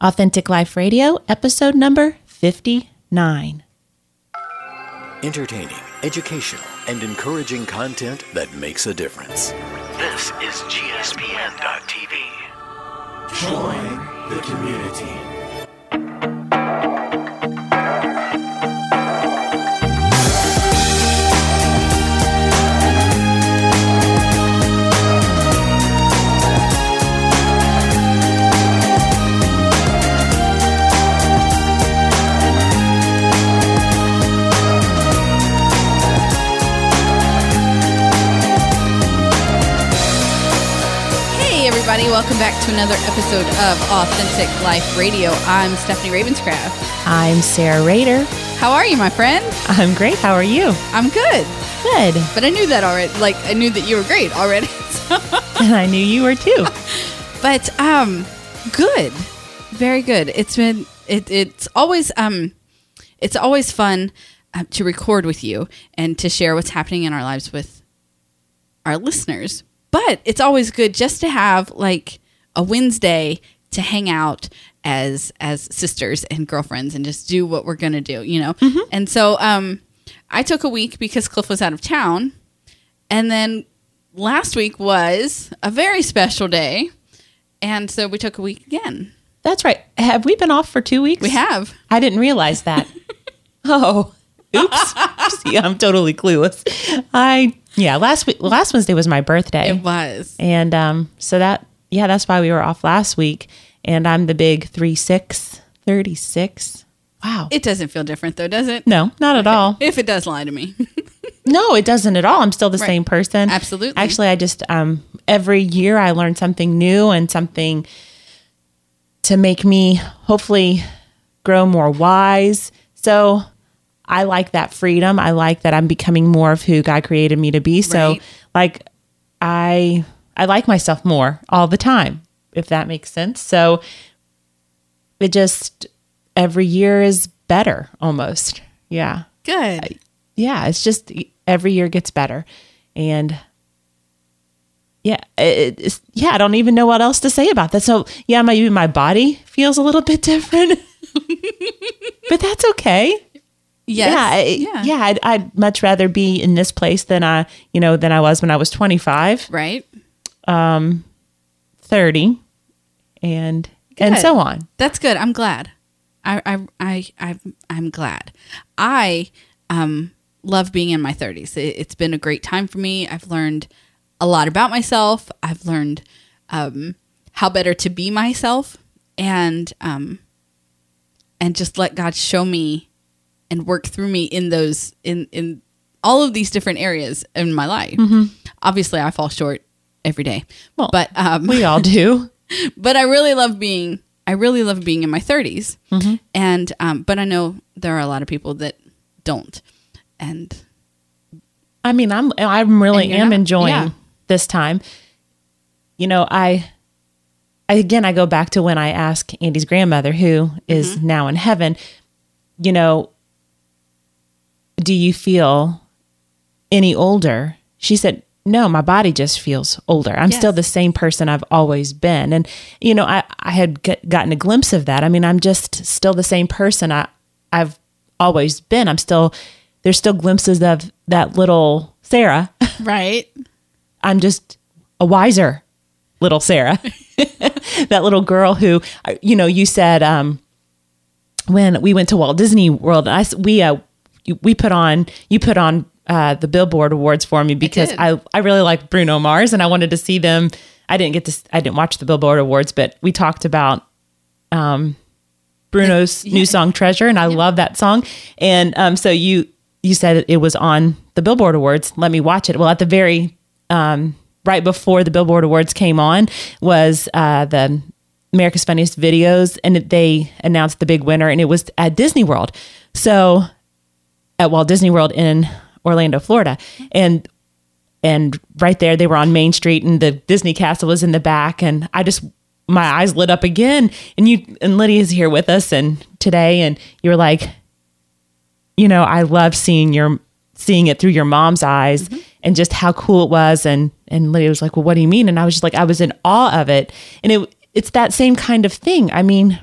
Authentic Life Radio, episode number 59. Entertaining, educational, and encouraging content that makes a difference. This is GSPN.TV. Join the community. Welcome back to another episode of Authentic Life Radio. I'm Stephanie Ravenscraft. I'm Sarah Rader. How are you, my friend? I'm great. How are you? I'm good, Good. but I knew that already. Like, I knew that you were great already. And I knew you were too. but, um, good. Very good. It's been, it, it's always, um, it's always fun uh, to record with you and to share what's happening in our lives with our listeners. But it's always good just to have like a Wednesday to hang out as as sisters and girlfriends and just do what we're gonna do, you know. And so um, I took a week because Cliff was out of town, and then last week was a very special day, and so we took a week again. That's right. Have we been off for two weeks? We have. I didn't realize that. oh, oops. See, I'm totally clueless. I yeah. Last week, last Wednesday was my birthday, It was. and um, so that yeah, that's why we were off last week. And I'm the big three six thirty six. Wow. It doesn't feel different though, does it? no, not at all. If it does lie to me. No, it doesn't at all. I'm still the Right. same person. Absolutely. Actually, I just um every year I learn something new and something to make me hopefully grow more wise. So I like that freedom. I like that I'm becoming more of who God created me to be. So Right. like I I like myself more all the time, if that makes sense. So it just every year is better almost. Yeah Good. yeah, it's just every year gets better, and yeah, it, it's, yeah, I don't even know what else to say about that. So yeah, maybe my body feels a little bit different, but that's okay. Yes. Yeah, I- yeah, I'd, I'd much rather be in this place than I, you know, than I was when I was 25, Right. Um, 30, and and so on. That's good. I'm glad. I I I I'm, I'm glad. I um love being in my 30s. It, it's been a great time for me. I've learned a lot about myself. I've learned um how better to be myself and um and just let God show me and work through me in those in in all of these different areas in my life. Obviously, I fall short every day. Well, but um We all do. but I really love being I really love being in my 30s. And um but I know there are a lot of people that don't. And I mean, I'm I'm really am not- enjoying yeah. this time. You know, I, I again I go back to when I ask Andy's grandmother, who is Mm-hmm. now in heaven, you know, do you feel any older? She said, No, my body just feels older. I'm still the same person I've always been. And you know, I I had get, gotten a glimpse of that. I mean, I'm just still the same person I I've always been. I'm still there's still glimpses of that little Sarah. right. I'm just a wiser little Sarah. that little girl who, uh, you know, you said um, when we went to Walt Disney World, I we uh, you- we put on you put on uh, the Billboard Awards for me because did. I I really like Bruno Mars and I wanted to see them. I didn't get to I didn't watch the Billboard Awards, but we talked about um, Bruno's new song Treasure, and I love that song. And um, so you you said it was on the Billboard Awards. Let me watch it. Well, at the very um, right before the Billboard Awards came on was uh, the America's Funniest Videos, and they announced the big winner, and it was at Disney World. So at Walt Disney World in Orlando, Florida, and and right there they were on Main Street, and the Disney Castle was in the back, and I just my eyes lit up again. And you and Lydia's here with us, and today, and you were like, you know, I love seeing your seeing it through your mom's eyes mm-hmm. and just how cool it was and and Lydia was like, "Well, what do you mean?" And I was just like I was in awe of it. And it it's that same kind of thing. I mean,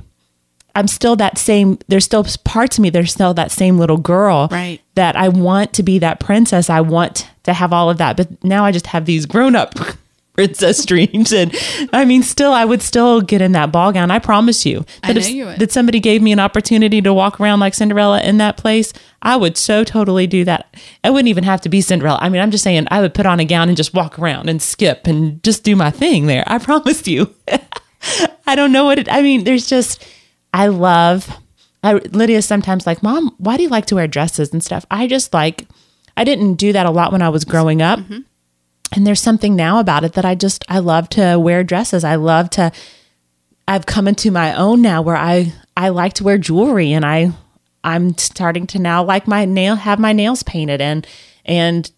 I'm still that same. There's still parts of me. There's still that same little girl, Right. That I want to be that princess. I want to have all of that. But now I just have these grown up princess dreams, and I mean, still, I would still get in that ball gown. I promise you. I That know if you that somebody gave me an opportunity to walk around like Cinderella in that place, I would so totally do that. I wouldn't even have to be Cinderella. I mean, I'm just saying, I would put on a gown and just walk around and skip and just do my thing there. I promise you. I don't know what it. I mean, there's just. I love. I, Lydia's sometimes like, Mom, why do you like to wear dresses and stuff? I just like. I didn't do that a lot when I was growing up. Mm-hmm. And there's something now about it that I just I love to wear dresses. I love to I've come into my own now where I I like to wear jewelry and I I'm starting to now like my nail have my nails painted and and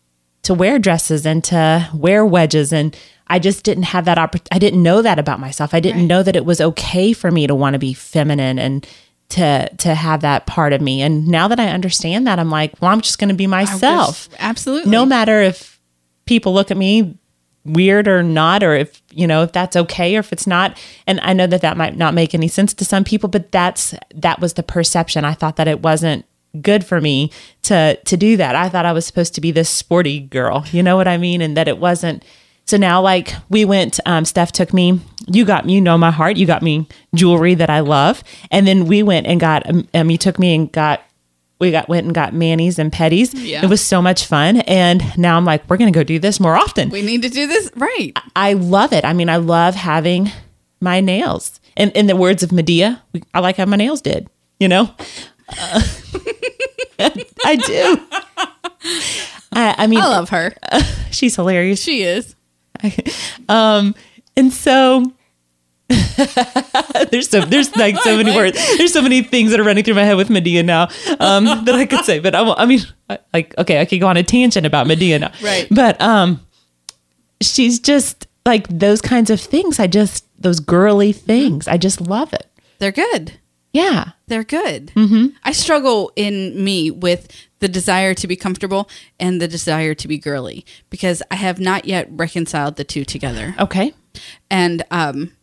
to wear dresses and to wear wedges and I just didn't have that oppor- I didn't know that about myself. I didn't know that it was okay for me to want to be feminine and to to have that part of me. And now that I understand that, I'm like, well, I'm just going to be myself Absolutely. no matter if people look at me weird or not or if you know if that's okay or if it's not and i know that that might not make any sense to some people but that's that was the perception i thought that it wasn't good for me to to do that i thought i was supposed to be this sporty girl you know what i mean and that it wasn't so now like we went um steph took me you got me you know my heart you got me jewelry that i love and then we went and got um, um you took me and got we got went and got manis and petties. Yeah. It was so much fun. And now I'm like, we're gonna go do this more often. we need to do this right. I love it. I mean, I love having my nails. And in the words of Madea, I like how my nails did. You know, Uh, I do. I, I mean, I love her. she's hilarious. She is. Um, and so there's so there's like so many words. There's so many things that are running through my head with Madea now um, that I could say. But I, I mean, I- like okay, I could go on a tangent about Madea now. Right. But um, she's just like those kinds of things. I just those girly things. I just love it. They're good. Yeah. They're good. Mm-hmm. I struggle in me with the desire to be comfortable and the desire to be girly because I have not yet reconciled the two together. Okay. And um,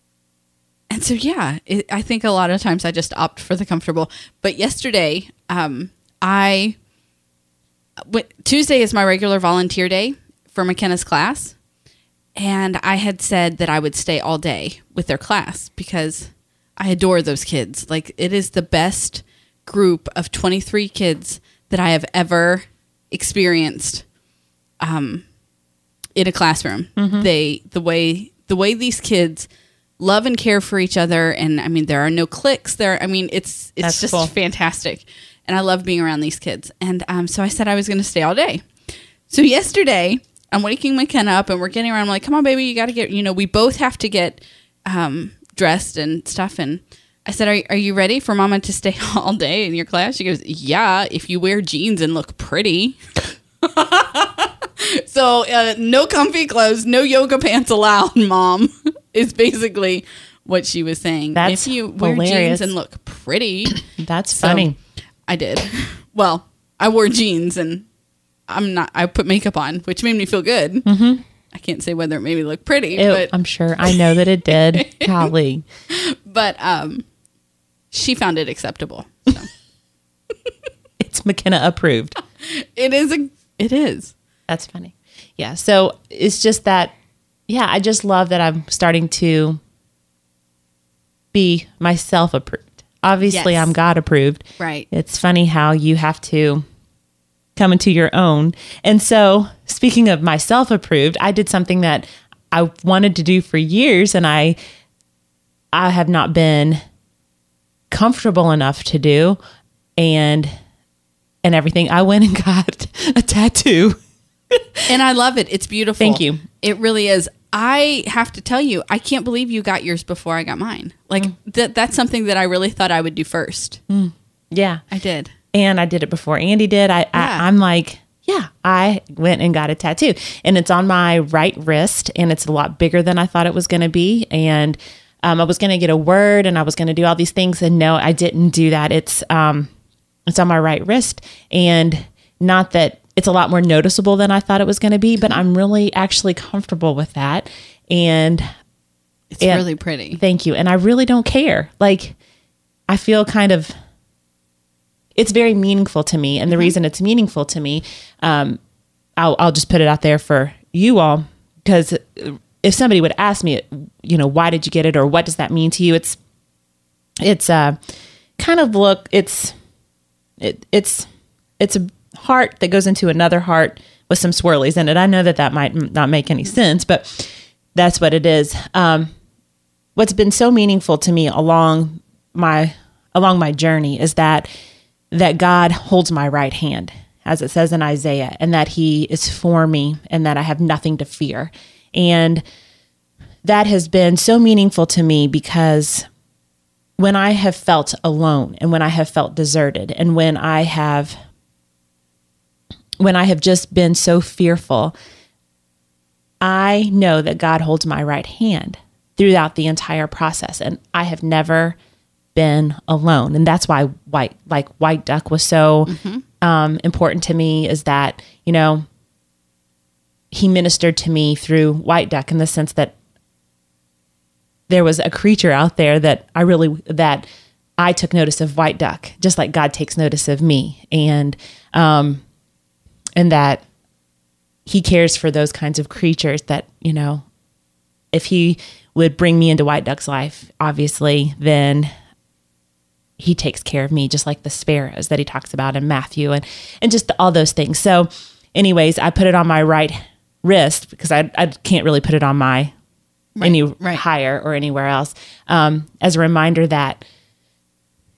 and so yeah, it, I think a lot of times I just opt for the comfortable. But yesterday, um, I w- Tuesday is my regular volunteer day for McKenna's class, and I had said that I would stay all day with their class because I adore those kids. Like it is the best group of 23 kids that I have ever experienced um, in a classroom. They the way the way these kids love and care for each other and I mean there are no cliques there. I mean it's it's That's just cool. fantastic. And I love being around these kids. And um, so I said I was going to stay all day. So yesterday, I'm waking McKenna up and we're getting around. I'm like, come on, baby, you got to get, you know, we both have to get um, dressed and stuff. And I said, are, are you ready for mama to stay all day in your class? She goes, yeah, if you wear jeans and look pretty. so uh, no comfy clothes, no yoga pants allowed, mom, is basically what she was saying. That's if you wear hilarious. jeans and look pretty. That's So, funny. I did. Well, I wore jeans and I'm not. I put makeup on, which made me feel good. Mm-hmm. I can't say whether it made me look pretty, but I'm sure. I know that it did. Golly. but um, she found it acceptable. It's McKenna approved. It is a. It is. That's funny. Yeah. So it's just that, yeah, I just love that I'm starting to be myself approved. Obviously, Yes. I'm God approved. Right. It's funny how you have to come into your own. And so, speaking of myself approved, I did something that I wanted to do for years and I I have not been comfortable enough to do and and everything. I went and got a tattoo. And I love it. It's beautiful. Thank you. It really is. I have to tell you, I can't believe you got yours before I got mine. Like Mm. that. That's something that I really thought I would do first. Yeah. I did. And I did it before Andy did. I, Yeah. I I'm like, yeah, I went and got a tattoo, and it's on my right wrist, and it's a lot bigger than I thought it was going to be, and um, I was going to get a word, and I was going to do all these things, and no, I didn't do that. It's um, it's on my right wrist, and not that it's a lot more noticeable than I thought it was going to be, but I'm really actually comfortable with that, and It's Yeah. really pretty. Thank you. And I really don't care. Like, I feel kind of it's very meaningful to me, and the reason it's meaningful to me, um, I'll I'll just put it out there for you all because if somebody would ask me, you know, why did you get it or what does that mean to you? It's it's uh kind of look it's it, it's it's a heart that goes into another heart with some swirlies in it. I know that that might not make any sense, but that's what it is. Um, what's been so meaningful to me along my along my journey is that that God holds my right hand, as it says in Isaiah, and that He is for me, and that I have nothing to fear. And that has been so meaningful to me because when I have felt alone and when I have felt deserted and when I have when I have just been so fearful, I know that God holds my right hand throughout the entire process and I have never been alone. And that's why white like white duck was so um, important to me is that, you know, he ministered to me through white duck in the sense that there was a creature out there that I really that I took notice of white duck, just like God takes notice of me, and um, and that He cares for those kinds of creatures. That you know, if He would bring me into white duck's life, obviously, then He takes care of me, just like the sparrows that He talks about in Matthew, and and just all those things. So, anyways, I put it on my right wrist because I I can't really put it on my any right. higher or anywhere else um, as a reminder that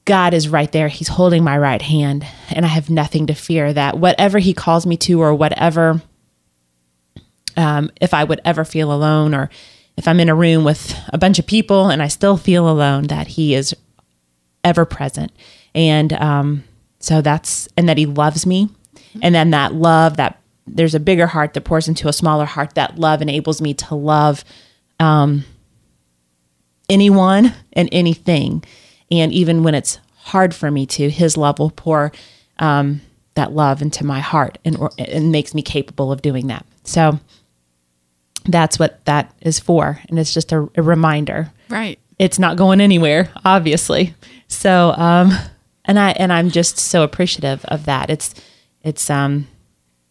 God is right there. He's holding my right hand, and I have nothing to fear. That whatever He calls me to, or whatever, um, if I would ever feel alone, or if I'm in a room with a bunch of people and I still feel alone, that He is ever present. And um, so that's, and that He loves me. And then that love, that there's a bigger heart that pours into a smaller heart. That love enables me to love um, anyone and anything. And even when it's hard for me to, His love will pour um, that love into my heart and, or, and makes me capable of doing that. So that's what that is for. And it's just a, a reminder. Right. It's not going anywhere, obviously. So, um, and I and I'm just so appreciative of that. It's it's um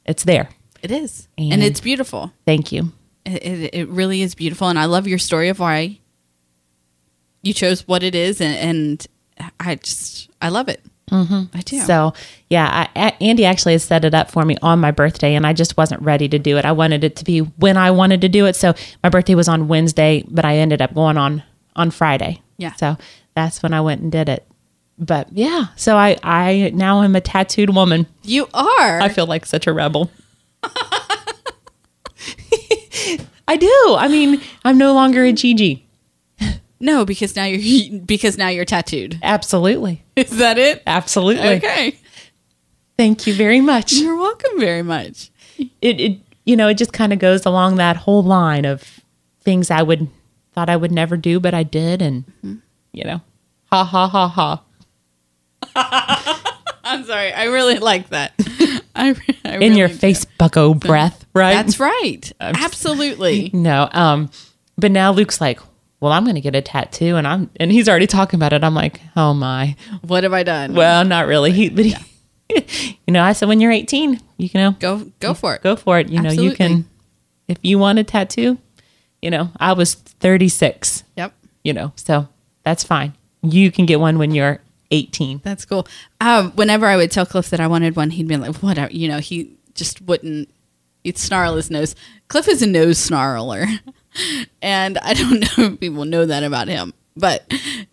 it's there. It is. And, And- it's beautiful. Thank you. It, it, it really is beautiful. And I love your story of why you chose what it is. And, and I just, I love it. Mm-hmm. I do. So yeah, I, Andy actually has set it up for me on my birthday, and I just wasn't ready to do it. I wanted it to be when I wanted to do it. So my birthday was on Wednesday, but I ended up going on on Friday. Yeah. So that's when I went and did it. But yeah, so I I now am a tattooed woman. you are. I feel like such a rebel. I do. I mean, I'm no longer a Gigi. no, because now you're, because now you're tattooed. Absolutely. Is that it? Absolutely. Okay. Thank you very much. You're welcome very much. it, it you know it just kind of goes along that whole line of things I would thought I would never do, but I did, and mm-hmm. You know, ha ha ha ha. I'm sorry. I really like that. I, I In really your do. face, Bucko breath, right? That's right. Absolutely. no, um, but now Luke's like, well, I'm going to get a tattoo, and I'm, and he's already talking about it. I'm like, oh my, What have I done? well, not really. He, but he, you know, I said when you're 18, you can know, go go for it. go for it. You know, you can, if you want a tattoo, you know, I was 36. Yep. you know, so that's fine. You can get one when you're 18. That's cool. Um, whenever I would tell Cliff that I wanted one, he'd be like, "Whatever," you know. He just wouldn't. He'd snarl his nose. Cliff is a nose snarler, and I don't know if people know that about him. But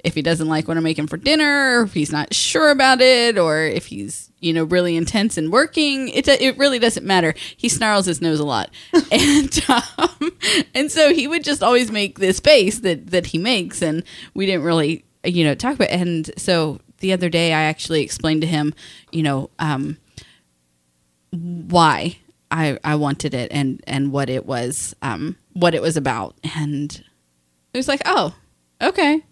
if he doesn't like what I'm making for dinner, or if he's not sure about it, or if he's you know really intense and working, it it really doesn't matter. He snarls his nose a lot, and um, and so he would just always make this face that that he makes, and we didn't really you know talk about. It. And so the other day, I actually explained to him, you know, um, why I I wanted it and and what it was um what it was about, and it was like, oh, okay.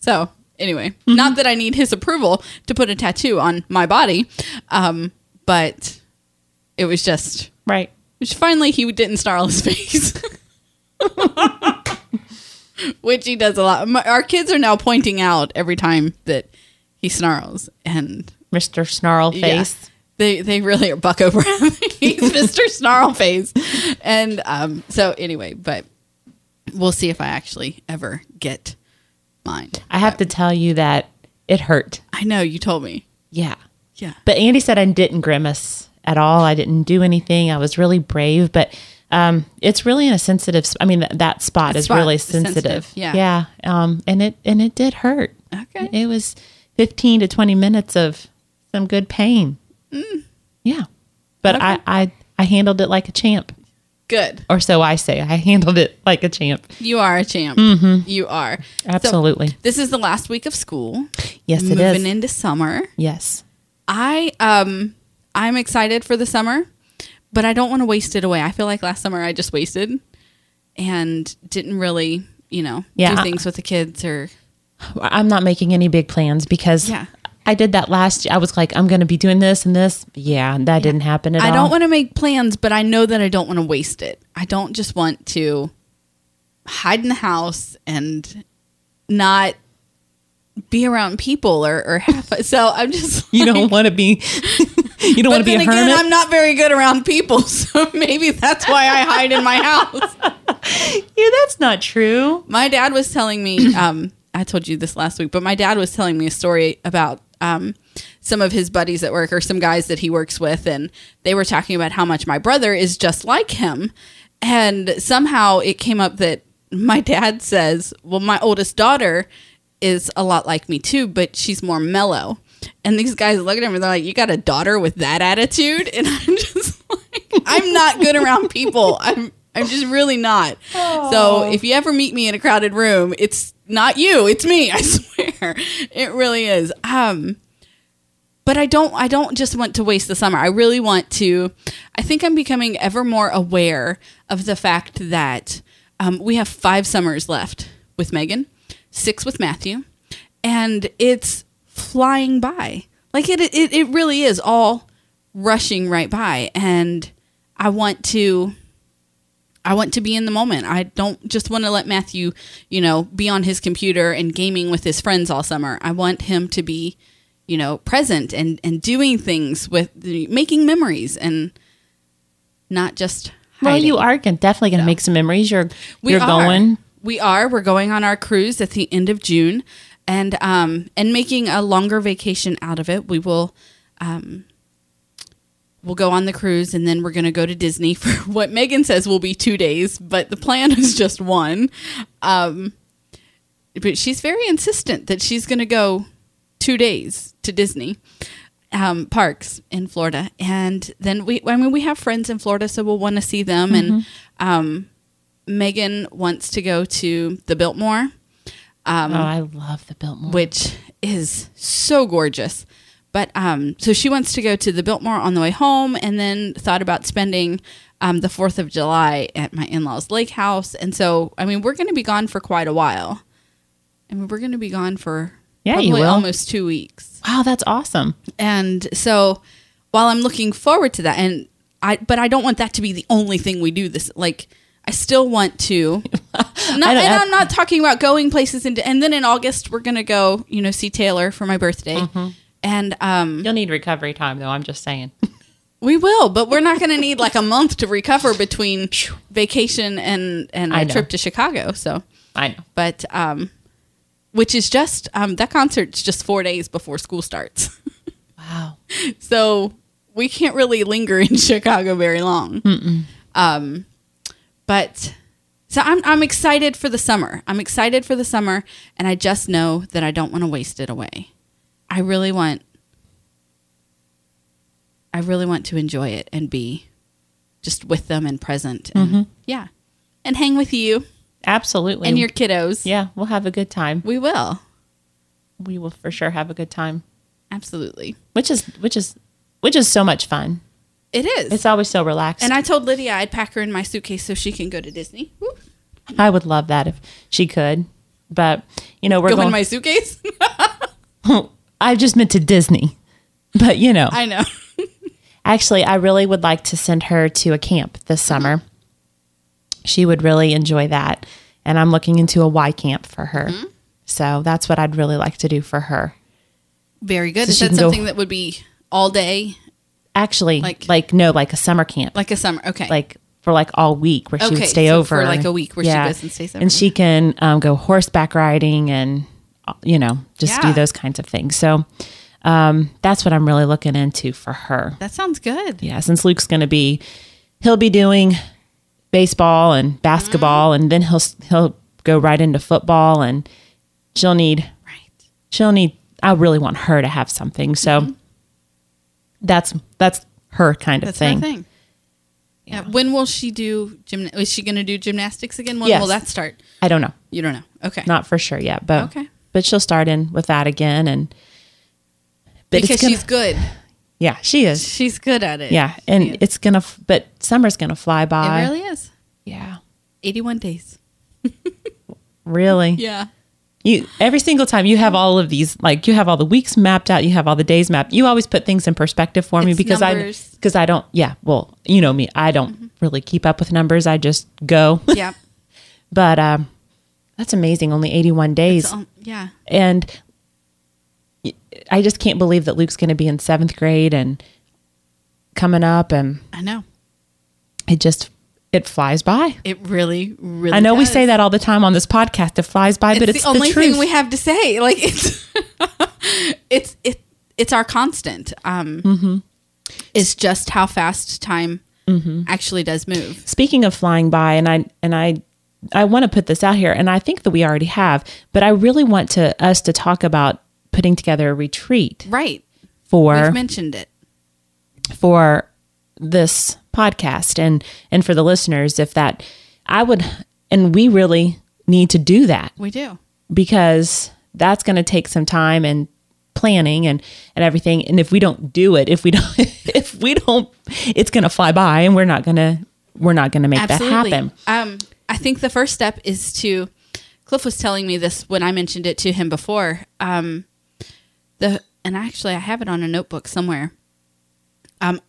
So anyway, not that I need his approval to put a tattoo on my body, um, but it was just Right. which finally he didn't snarl his face. Which he does a lot. My, our kids are now pointing out every time that he snarls and Mr. Snarl Face. yeah, they they really are buck over him. He's Mr. Snarl Face, and um. So anyway, but we'll see if I actually ever get mine. I have to tell you that it hurt. I know you told me. Yeah. Yeah. But Andy said I didn't grimace at all. I didn't do anything. I was really brave, but um, it's really in a sensitive. sp- I mean, that, that spot That is spot really sensitive, sensitive. yeah. yeah. Um, and it and it did hurt. Okay. It was fifteen to twenty minutes of some good pain. Yeah, but I, I I handled it like a champ, Good. or so I say. I handled it like a champ. You are a champ. You are. So, Absolutely. this is the last week of school. yes, it moving is. into summer. yes. I um I'm excited for the summer, but I don't want to waste it away. I feel like last summer I just wasted and didn't really, you know, Yeah. do things with the kids or I'm not making any big plans because Yeah. I did that last year. I was like, I'm going to be doing this and this. Yeah, that didn't happen at I all. I don't want to make plans, but I know that I don't want to waste it. I don't just want to hide in the house and not be around people or, or have so I'm just you don't want to be. you don't want to be a again, hermit. I'm not very good around people, so maybe that's why I hide in my house. yeah, that's not true. My dad was telling me, um, I told you this last week, but my dad was telling me a story about um, some of his buddies at work or some guys that he works with, and they were talking about how much my brother is just like him. And somehow it came up that my dad says, Well, my oldest daughter is a lot like me too, but she's more mellow. And these guys look at him and they're like, You got a daughter with that attitude? And I'm just like, I'm not good around people. I'm I'm just really not. So if you ever meet me in a crowded room, it's not you, it's me, I swear. It really is. Um but I don't I don't just want to waste the summer. I really want to I think I'm becoming ever more aware of the fact that um, we have five summers left with Megan, six with Matthew, and it's flying by. Like it it, it really is all rushing right by. And I want to I want to be in the moment. I don't just want to let Matthew, you know, be on his computer and gaming with his friends all summer. I want him to be, you know, present and and doing things with the, making memories and not just Well, hiding. you are gonna, definitely going to make some memories. You're We you're are. going. We are. We're going on our cruise at the end of June, and um and making a longer vacation out of it. We will, um, we'll go on the cruise, and then we're going to go to Disney for what Megan says will be two days, but the plan is just one. Um, but she's very insistent that she's going to go two days to Disney um, parks in Florida, and then we. I mean, we have friends in Florida, so we'll want to see them. And um, Megan wants to go to the Biltmore, um, oh, I love the Biltmore. which is so gorgeous. But um, so she wants to go to the Biltmore on the way home, and then thought about spending um, the Fourth of July at my in-laws' lake house. And so, I mean, we're going to be gone for quite a while. I mean, we're going to be gone for Yeah, you will. almost two weeks. Wow, that's awesome. And so while I'm looking forward to that and I but I don't want that to be the only thing we do this like I still want to not, I and I'm not talking about going places into and then in August we're going to go, you know, see Taylor for my birthday. Mm-hmm. And um You'll need recovery time, though. I'm just saying. we will, but we're not going to need like a month to recover between vacation and and a trip to Chicago. So I know. but um which is just um that concert's just 4 days before school starts. Wow. so we can't really linger in Chicago very long. Um, but so I'm I'm excited for the summer. I'm excited for the summer, and I just know that I don't want to waste it away. I really want. I really want to enjoy it and be just with them and present. And, mm-hmm. Yeah, and hang with you Absolutely. and your kiddos. yeah, we'll have a good time. We will We will for sure have a good time. absolutely. Which is which is which is so much fun. It is. It's always so relaxed. and I told Lydia I'd pack her in my suitcase so she can go to Disney. Woo. I would love that if she could. But you know, we're Go going. in my suitcase. I just meant to Disney. But you know, I know. actually, I really would like to send her to a camp this summer. She would really enjoy that, and I'm looking into a Y camp for her. So that's what I'd really like to do for her. Very good. So Is she that can go- something that would be all day, Actually, Like- like no, like a summer camp, like a summer? Okay. like for like all week where she Okay, would stay so over for, like, a week where she goes and stays over. and she can um, go horseback riding and you know just Yeah. do those kinds of things. So um, that's what I'm really looking into for her. that sounds good. Yeah, since Luke's going to be, he'll be doing baseball and basketball, Mm-hmm. and then he'll he'll go right into football, and she'll need Right. she'll need. I really want her to have something, so that's that's her kind of That's thing. her thing. Yeah. When will she do gym? Is she going to do gymnastics again? When Yes. will that start? I don't know, You don't know. Okay. not for sure yet, but Okay. But she'll start in with that again, and because gonna- she's good. yeah, she is. She's good at it. Yeah, and it's gonna, but summer's gonna fly by. it really is. yeah, 81 days. really. Yeah. You every single time you have all of these, like you have all the weeks mapped out, you have all the days mapped. You always put things in perspective for me It's because numbers. Mm-hmm. I because I don't. Yeah, well, you know me, I don't really keep up with numbers. I just go. Yeah. but um, that's amazing. Only eighty one days, So, yeah. and I just can't believe that Luke's going to be in seventh grade and coming up, and I know. it just it flies by. It really, really I know we say that all the time on this podcast. It flies by, but it's the only thing we have to say. Like it's it's it it's our constant. Um Mm-hmm. it's just how fast time actually does move. Speaking of flying by, and I and I I want to put this out here, and I think that we already have, but I really want to us to talk about putting together a retreat Right. for We've mentioned it. for this podcast and and for the listeners. If that, I would, and we really need to do that We do. because that's going to take some time and planning and and everything and if we don't do it if we don't if we don't it's going to fly by and we're not going to we're not going to make Absolutely. that happen Um I think the first step is to Cliff was telling me this when I mentioned it to him before. Um the and actually I have it on a notebook somewhere. Um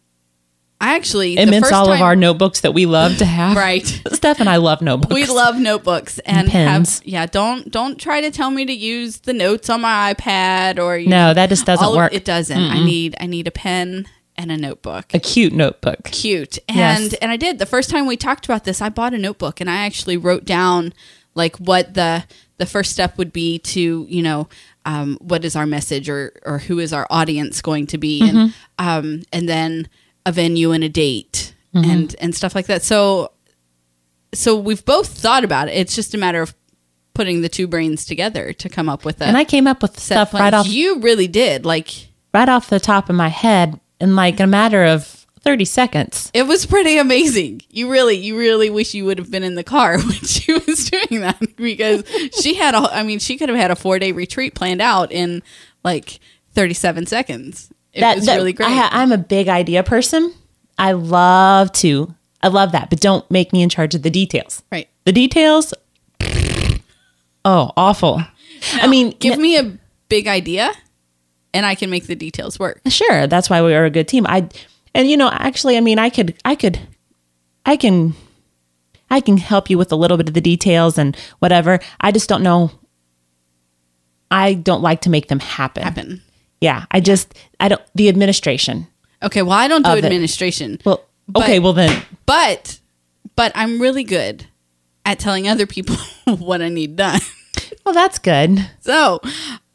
I actually it the means first all of our notebooks that we love to have. Right. Steph and I love notebooks. We love notebooks and, pens. have yeah. Don't don't try to tell me to use the notes on my iPad or you No, know, that just doesn't all of- work. It doesn't. I need I need a pen and a notebook. a cute notebook. Cute and Yes. and I did the first time we talked about this. I bought a notebook and I actually wrote down like what the the first step would be to you know um, what is our message or or who is our audience going to be and Mm-hmm. um, and then a venue and a date Mm-hmm. and and stuff like that. So so we've both thought about it. It's just a matter of putting the two brains together to come up with that. And I came up with stuff plan. right off You really did. Like right off the top of my head in like a matter of 30 seconds. it was pretty amazing. You really, you really wish you would have been in the car when she was doing that because she had a. I mean, she could have had a four day retreat planned out in like thirty seven seconds. It was really great. I I'm a big idea person. I love to. I love that, but don't make me in charge of the details. right. The details, oh, awful. I mean, Give me a big idea, and I can make the details work. sure, that's why we are a good team. I and you know, actually, I mean, I could, I could, I can, I can help you with a little bit of the details and whatever. I just don't know. I don't like to make them happen. Happen. Yeah, I just, I don't. The administration. Okay. Well, I don't do Of it. administration. Well, But- okay, well then, but but I'm really good at telling other people what I need done. well, that's good. So,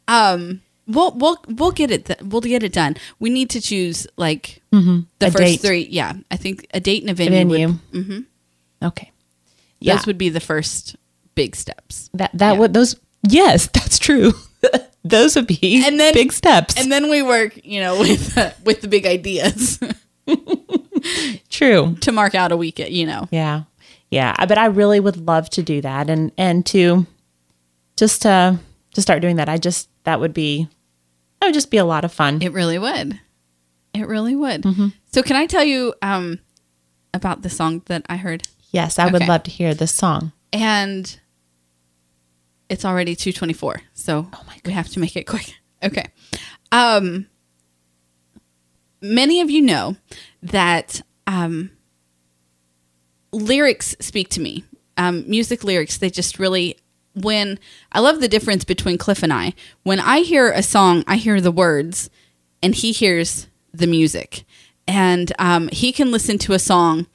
um, we'll we'll we'll get it. Th- we'll get it done. We need to choose like the Mm-hmm. A first date. three. Yeah, I think a date and a venue. venue. Would, mm-hmm. Okay. Yeah, Those would be the first big steps. that that yeah. would those. Yes, that's true. those would be And then- big steps. And then we work, you know, with uh, with the big ideas true. to mark out a week. You know, Yeah, yeah. But I really would love to do that, and and to just to to start doing that. I just that would be that would just be a lot of fun. it really would. It really would. Mm-hmm. So, can I tell you um about the song that I heard? yes, I would Okay. love to hear this song. and it's already 224 so we have to make it quick okay um many of you know that um lyrics speak to me um music lyrics they just really when I love the difference between Cliff and I. When I hear a song, I hear the words, and he hears the music, and um, he can listen to a song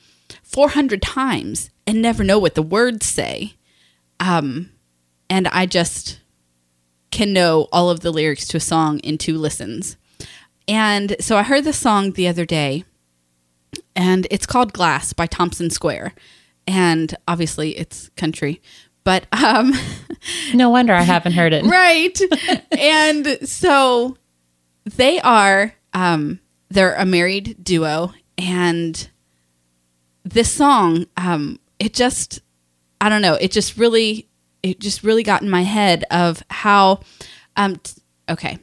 400 times and never know what the words say. Um, and I just can know all of the lyrics to a song in two listens. And so I heard this song the other day, and it's called Glass by Thompson Square. And obviously it's country, but um, No wonder I haven't heard it. right. and so they are um, they're a married duo, and this song um, it just I don't know it just really it just really got in my head of how um t- okay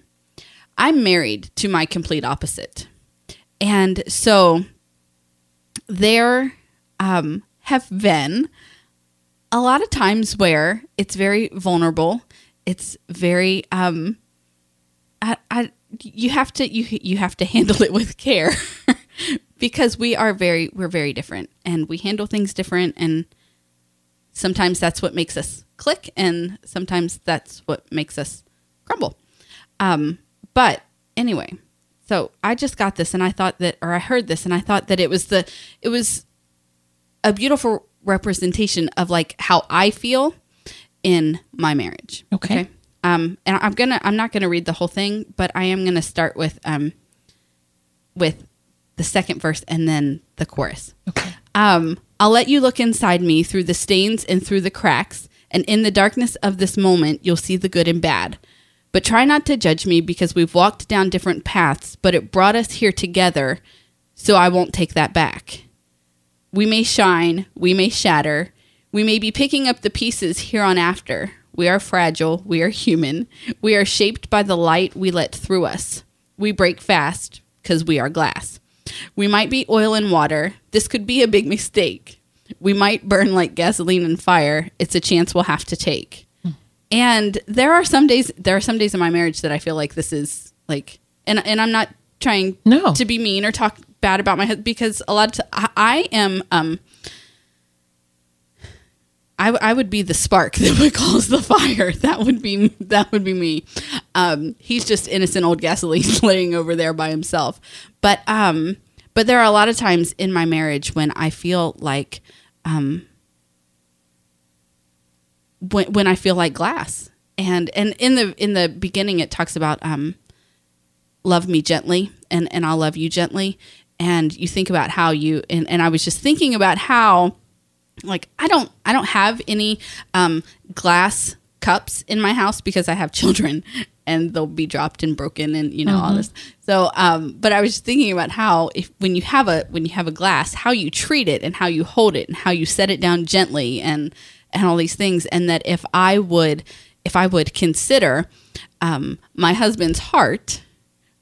I'm married to my complete opposite, and so there um, have been a lot of times where it's very vulnerable. It's very um, I, I you have to you you have to handle it with care because we are very we're very different and we handle things different and sometimes that's what makes us click and sometimes that's what makes us crumble. Um, but anyway, so I just got this and I thought that or I heard this and I thought that it was the it was a beautiful representation of like how I feel in my marriage. Okay. Um, and I'm gonna I'm not gonna read the whole thing, but I am gonna start with um with the second verse and then the chorus. Okay. Um, I'll let you look inside me through the stains and through the cracks, and in the darkness of this moment, you'll see the good and bad. But try not to judge me because we've walked down different paths, but it brought us here together, so I won't take that back. We may shine, we may shatter, we may be picking up the pieces here on after. We are fragile, we are human, we are shaped by the light we let through us. We break fast because we are glass. We might be oil and water. This could be a big mistake. We might burn like gasoline and fire. It's a chance we'll have to take. And there are some days there are some days in my marriage that I feel like this is like and and I'm not trying No. to be mean or talk bad about my husband because a lot of t- I, am um I, w- I would be the spark that would cause the fire. That would be that would be me. Um, he's just innocent old gasoline laying over there by himself. But um, but there are a lot of times in my marriage when I feel like um, when when I feel like glass. And and in the in the beginning it talks about um, love me gently and and I'll love you gently. And you think about how you and, and I was just thinking about how like I don't I don't have any um, glass cups in my house because I have children and they'll be dropped and broken and you know all this. So um, but I was thinking about how if when you have a when you have a glass, how you treat it and how you hold it and how you set it down gently and and all these things and that if I would if I would consider um, my husband's heart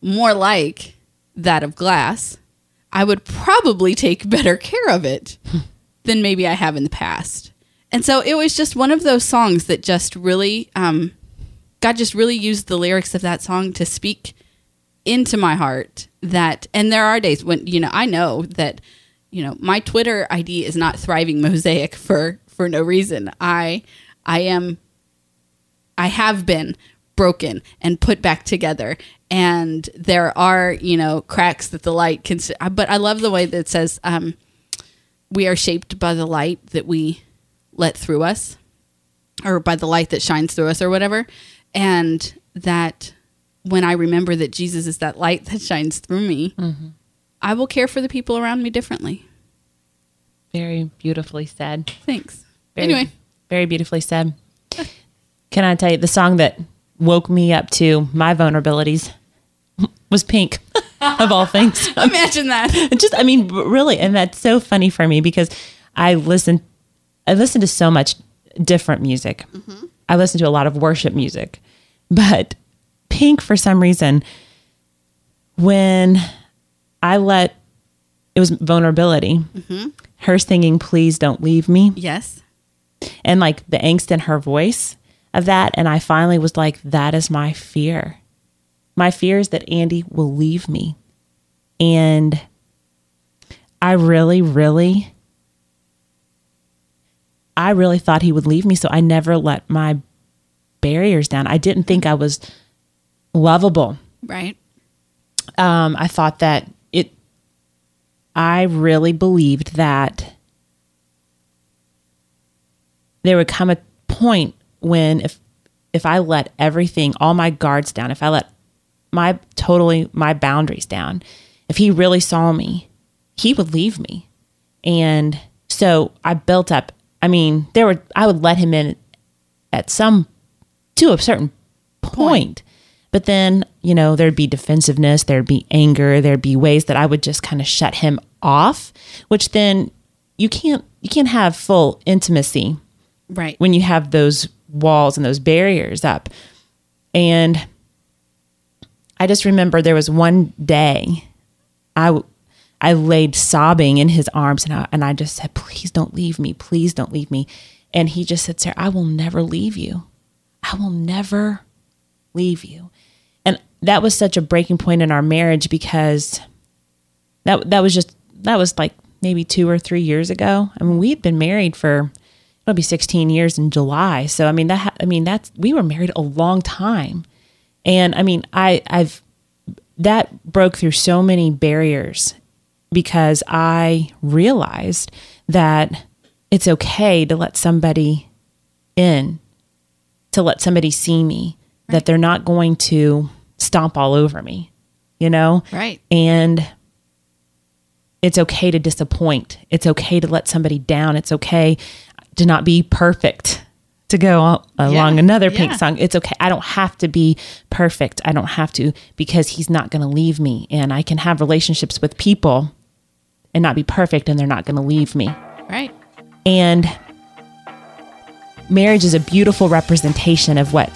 more like that of glass, I would probably take better care of it than maybe I have in the past. And so it was just one of those songs that just really, um, God just really used the lyrics of that song to speak into my heart. That, and there are days when, you know, I know that, you know, my Twitter ID is not thriving mosaic for, for no reason. I, I am, I have been broken and put back together. And there are, you know, cracks that the light can, but I love the way that it says, um, we are shaped by the light that we let through us or by the light that shines through us or whatever and that when i remember that jesus is that light that shines through me i will care for the people around me differently Very beautifully said. thanks Very, anyway very beautifully said. Can I tell you the song that woke me up to my vulnerabilities was Pink, of all things. imagine that. Just, I mean, really, and that's so funny for me because I listen, I listen to so much different music. Mm-hmm. I listen to a lot of worship music, but Pink, for some reason, when I let it was vulnerability, mm-hmm. her singing "Please Don't Leave Me," yes. And like the angst in her voice of that. And I finally was like, that is my fear. My fear is that Andy will leave me. And I really, really, I really thought he would leave me. So I never let my barriers down. I didn't think I was lovable. Right. Um, I thought that it, I really believed that there would come a point when if if I let everything, all my guards down, if I let my totally my boundaries down, if he really saw me, he would leave me. And so I built up, I mean, there were I would let him in at some to a certain point. But then, you know, there'd be defensiveness, there'd be anger, there'd be ways that I would just kind of shut him off, which then you can't you can't have full intimacy Right. when you have those walls and those barriers up. And I just remember there was one day I I laid sobbing in his arms and I, and I just said, "Please don't leave me. Please don't leave me." And he just said, "Sarah, I will never leave you. I will never leave you." And that was such a breaking point in our marriage because that that was just that was like maybe 2 or 3 years ago. I mean, we had been married for it'll be 16 years in July. So I mean that ha- I mean that's we were married a long time. And I mean I I've that broke through so many barriers because I realized that it's okay to let somebody in, to let somebody see me, that they're not going to stomp all over me, you know? Right. And it's okay to disappoint. It's okay to let somebody down. It's okay to not be perfect. To go along Yeah, another pink yeah. song, it's okay. I don't have to be perfect. I don't have to because he's not going to leave me. And I can have relationships with people and not be perfect and they're not going to leave me. Right. And marriage is a beautiful representation of what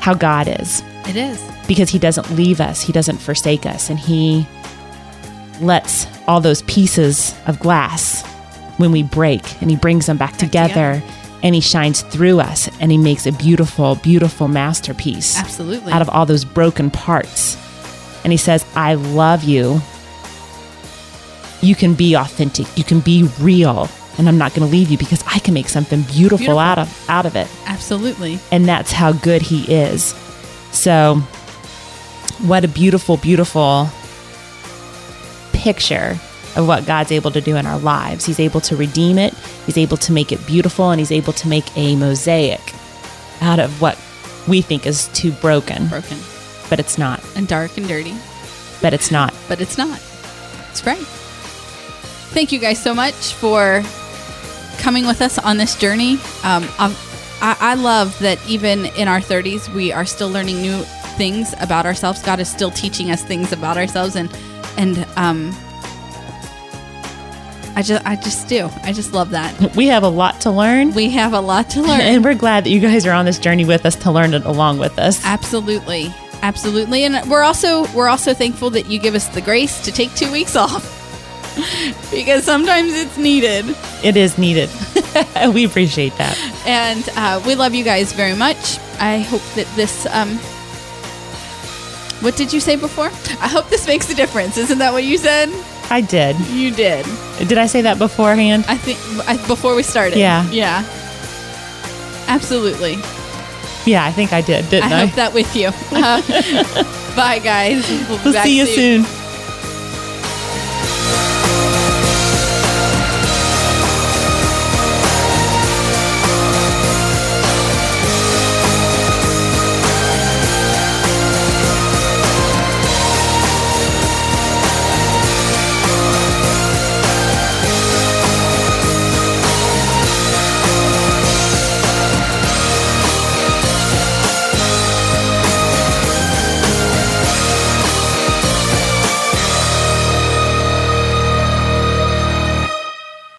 how God is It is. because he doesn't leave us, he doesn't forsake us, and he lets all those pieces of glass when we break and he brings them back, together, and he shines through us and he makes a beautiful, beautiful masterpiece Absolutely. out of all those broken parts. And he says, I love you. You can be authentic, you can be real, and I'm not going to leave you because I can make something beautiful, Beautiful. out of out of it Absolutely. and that's how good he is. So, what a beautiful, beautiful picture of what God's able to do in our lives. He's able to redeem it, He's able to make it beautiful, and He's able to make a mosaic out of what we think is too broken. Broken But it's not. and dark and dirty, But it's not. but it's not. It's right. Thank you guys so much for coming with us on this journey. Um, I've- I, I love that even in our 30s, we are still learning new things about ourselves. God is still teaching us things about ourselves, and and um, I just I just do. I just love that. We have a lot to learn. We have a lot to learn. And we're glad that you guys are on this journey with us to learn it along with us. Absolutely. Absolutely. And we're also we're also thankful that you give us the grace to take 2 weeks off. because sometimes it's needed. It is needed. we appreciate that. And uh, we love you guys very much. I hope that this um What did you say before? I hope this makes a difference. Isn't that what you said? I did. You did. Did I say that beforehand? I think I, before we started. Yeah. Yeah. Absolutely. Yeah, I think I did, didn't I I? hope that with you. Uh, bye, guys. We'll, We'll see you soon.